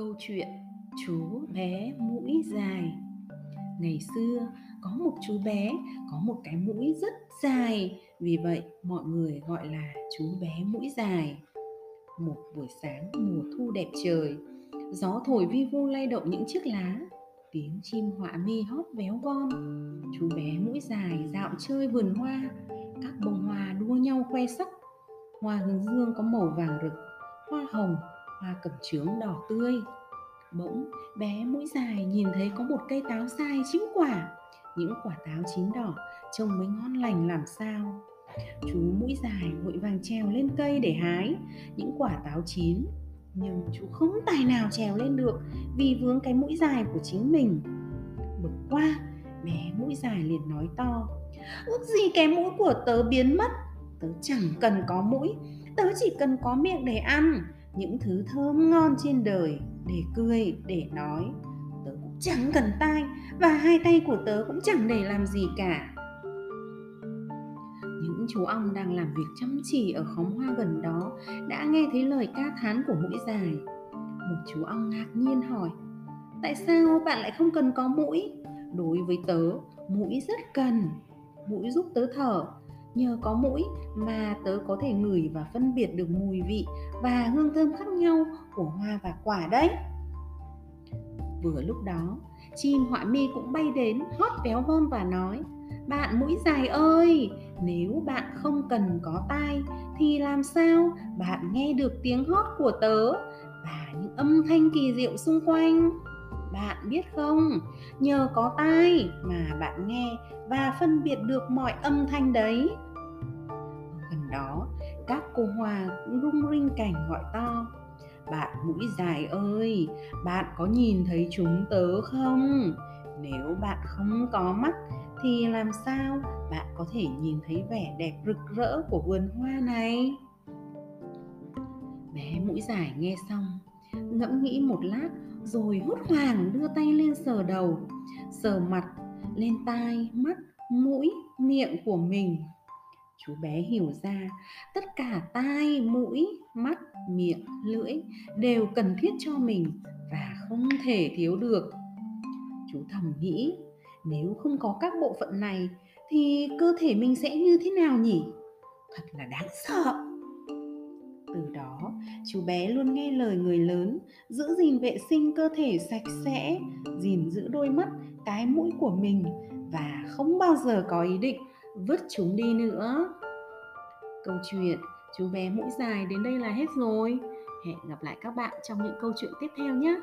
Câu chuyện Chú bé mũi dài Ngày xưa, có một chú bé, có một cái mũi rất dài. Vì vậy, mọi người gọi là chú bé mũi dài. Một buổi sáng mùa thu đẹp trời, Gió thổi vi vu lay động những chiếc lá. Tiếng chim họa mi hót véo von. Chú bé mũi dài dạo chơi vườn hoa. Các bông hoa đua nhau khoe sắc. Hoa hướng dương có màu vàng rực, Hoa hồng hoa cẩm chướng đỏ tươi. Bỗng bé mũi dài nhìn thấy có một cây táo sai chín quả. Những quả táo chín đỏ trông mới ngon lành làm sao. Chú mũi dài vội vàng trèo lên cây để hái những quả táo chín. Nhưng chú không tài nào trèo lên được vì vướng cái mũi dài của chính mình. Bực quá, bé mũi dài liền nói to ước gì cái mũi của tớ biến mất. Tớ chẳng cần có mũi tớ chỉ cần có miệng để ăn những thứ thơm ngon trên đời để cười, để nói. Tớ cũng chẳng cần tai và hai tay của tớ cũng chẳng để làm gì cả. Những chú ong đang làm việc chăm chỉ ở khóm hoa gần đó đã nghe thấy lời ca thán của mũi dài. Một chú ong ngạc nhiên hỏi, tại sao bạn lại không cần có mũi? Đối với tớ, mũi rất cần. Mũi giúp tớ thở nhờ có mũi mà tớ có thể ngửi và phân biệt được mùi vị và hương thơm khác nhau của hoa và quả đấy. Vừa lúc đó, chim họa mi cũng bay đến hót véo von và nói, bạn mũi dài ơi, nếu bạn không cần có tai thì làm sao bạn nghe được tiếng hót của tớ và những âm thanh kỳ diệu xung quanh? Bạn biết không? Nhờ có tai mà bạn nghe và phân biệt được mọi âm thanh đấy. Gần đó, các cô hoa cũng rung rinh cảnh gọi to. Bạn mũi dài ơi, bạn có nhìn thấy chúng tớ không? Nếu bạn không có mắt thì làm sao bạn có thể nhìn thấy vẻ đẹp rực rỡ của vườn hoa này? Bé mũi dài nghe xong, ngẫm nghĩ một lát rồi hốt hoảng đưa tay lên sờ đầu, sờ mặt, lên tai, mắt, mũi, miệng của mình. Chú bé hiểu ra, tất cả tai, mũi, mắt, miệng, lưỡi đều cần thiết cho mình và không thể thiếu được. Chú thầm nghĩ, nếu không có các bộ phận này thì cơ thể mình sẽ như thế nào nhỉ? Thật là đáng sợ từ đó, chú bé luôn nghe lời người lớn, giữ gìn vệ sinh cơ thể sạch sẽ, gìn giữ đôi mắt, cái mũi của mình và không bao giờ có ý định vứt chúng đi nữa. Câu chuyện, chú bé mũi dài đến đây là hết rồi. Hẹn gặp lại các bạn trong những câu chuyện tiếp theo nhé.